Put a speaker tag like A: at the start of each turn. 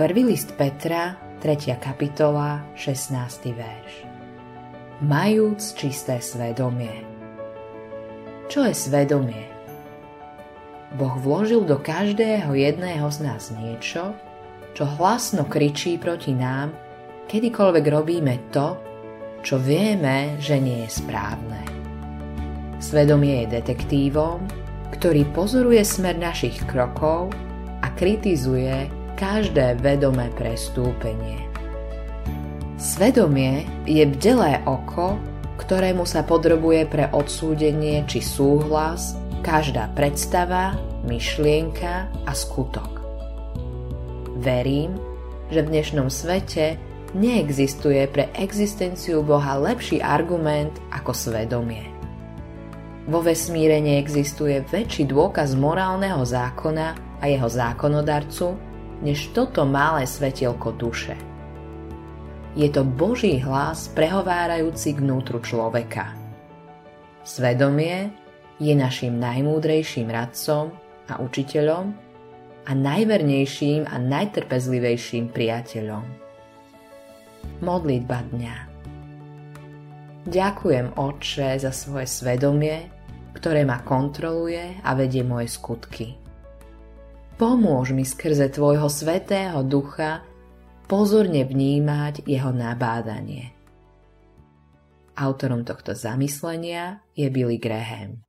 A: Prvý list Petra, 3. kapitola, 16. verš. Majúc čisté svedomie. Čo je svedomie? Boh vložil do každého jedného z nás niečo, čo hlasno kričí proti nám, kedykoľvek robíme to, čo vieme, že nie je správne. Svedomie je detektívom, ktorý pozoruje smer našich krokov a kritizuje každé vedomé prestúpenie. Svedomie je bdelé oko, ktorému sa podrobuje pre odsúdenie či súhlas každá predstava, myšlienka a skutok. Verím, že v dnešnom svete neexistuje pre existenciu Boha lepší argument ako svedomie. Vo vesmíre neexistuje väčší dôkaz morálneho zákona a jeho zákonodarcu než toto malé svetielko duše. Je to Boží hlas prehovárajúci k vnútru človeka. Svedomie je našim najmúdrejším radcom a učiteľom a najvernejším a najtrpezlivejším priateľom. Modlitba dňa Ďakujem, Otče, za svoje svedomie, ktoré ma kontroluje a vedie moje skutky. Pomôž mi skrze Tvojho svetého ducha pozorne vnímať jeho nabádanie. Autorom tohto zamyslenia je Billy Graham.